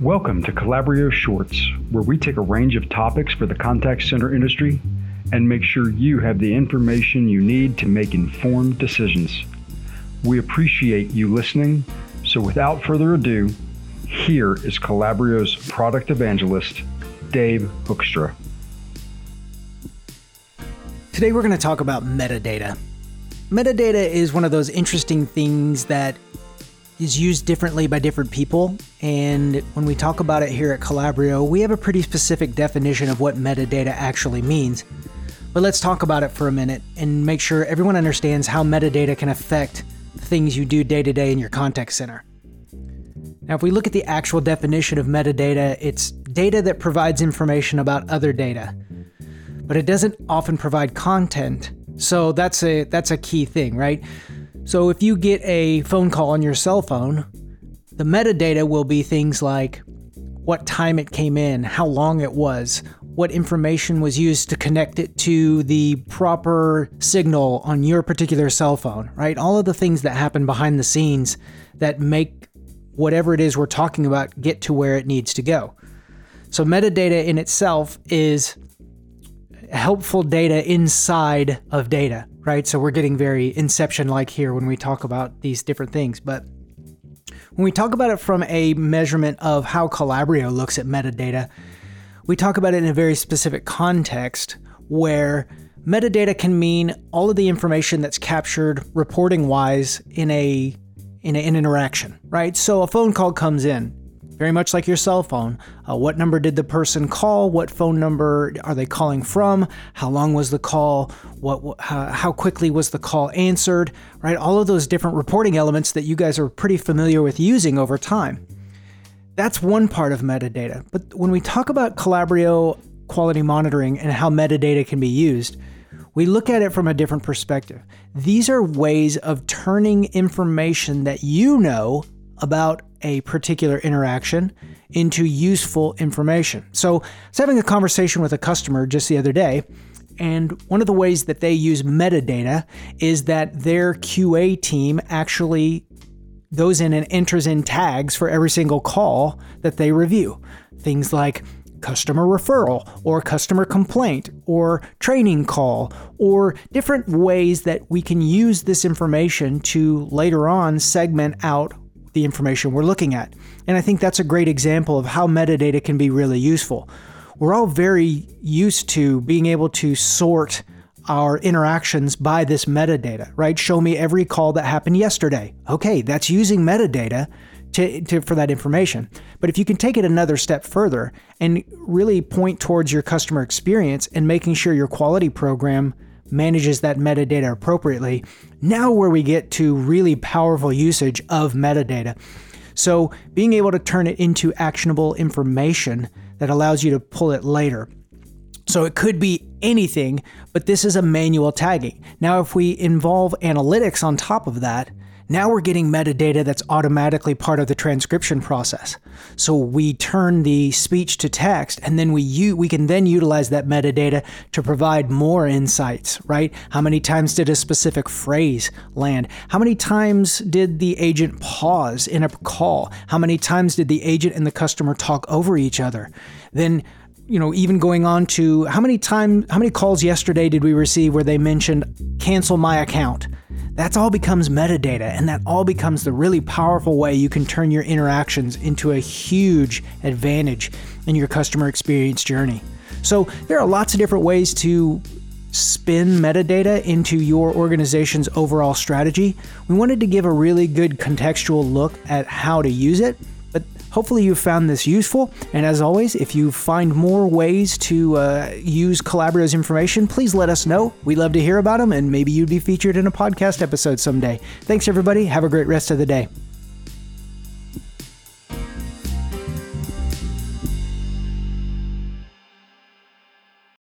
Welcome to Calabrio Shorts, where we take a range of topics for the contact center industry and make sure you have the information you need to make informed decisions. We appreciate you listening, so without further ado, here is Calabrio's product evangelist, Dave Hoekstra. Today we're going to talk about metadata. Metadata is one of those interesting things that is used differently by different people. And when we talk about it here at Calabrio, we have a pretty specific definition of what metadata actually means. But let's talk about it for a minute and make sure everyone understands how metadata can affect things you do day to day in your contact center. Now, if we look at the actual definition of metadata, it's data that provides information about other data, but it doesn't often provide content. So that's a that's a key thing, right? So if you get a phone call on your cell phone, the metadata will be things like what time it came in, how long it was, what information was used to connect it to the proper signal on your particular cell phone, right? All of the things that happen behind the scenes that make whatever it is we're talking about get to where it needs to go. So, metadata in itself is helpful data inside of data, right? So we're getting very inception like here when we talk about these different things. But when we talk about it from a measurement of how Calabrio looks at metadata, we talk about it in a very specific context where metadata can mean all of the information that's captured reporting wise in a in, an interaction, right? So a phone call comes in very much like your cell phone. Uh, what number did the person call? What phone number are they calling from? How long was the call? What, how, how quickly was the call answered? Right? All of those different reporting elements that you guys are pretty familiar with using over time. That's one part of metadata. But when we talk about Calabrio quality monitoring and how metadata can be used, we look at it from a different perspective. These are ways of turning information that you know about a particular interaction into useful information. So, I was having a conversation with a customer just the other day, and one of the ways that they use metadata is that their QA team actually goes in and enters in tags for every single call that they review. Things like customer referral or customer complaint or training call or different ways that we can use this information to later on segment out the information we're looking at. And I think that's a great example of how metadata can be really useful. We're all very used to being able to sort our interactions by this metadata, right? Show me every call that happened yesterday. Okay, that's using metadata to, to, for that information. But if you can take it another step further and really point towards your customer experience and making sure your quality program manages that metadata appropriately. Now, where we get to really powerful usage of metadata. So, being able to turn it into actionable information that allows you to pull it later. So, it could be anything, but this is a manual tagging. Now, if we involve analytics on top of that, now we're getting metadata that's automatically part of the transcription process. So we turn the speech to text and then we u- we can then utilize that metadata to provide more insights, right? How many times did a specific phrase land? How many times did the agent pause in a call? How many times did the agent and the customer talk over each other? Then you know, even going on to how many times, how many calls yesterday did we receive where they mentioned cancel my account? That's all becomes metadata, and that all becomes the really powerful way you can turn your interactions into a huge advantage in your customer experience journey. So, there are lots of different ways to spin metadata into your organization's overall strategy. We wanted to give a really good contextual look at how to use it Hopefully, you found this useful. And as always, if you find more ways to uh, use Calabrio's information, please let us know. We'd love to hear about them, and maybe you'd be featured in a podcast episode someday. Thanks, everybody. Have a great rest of the day.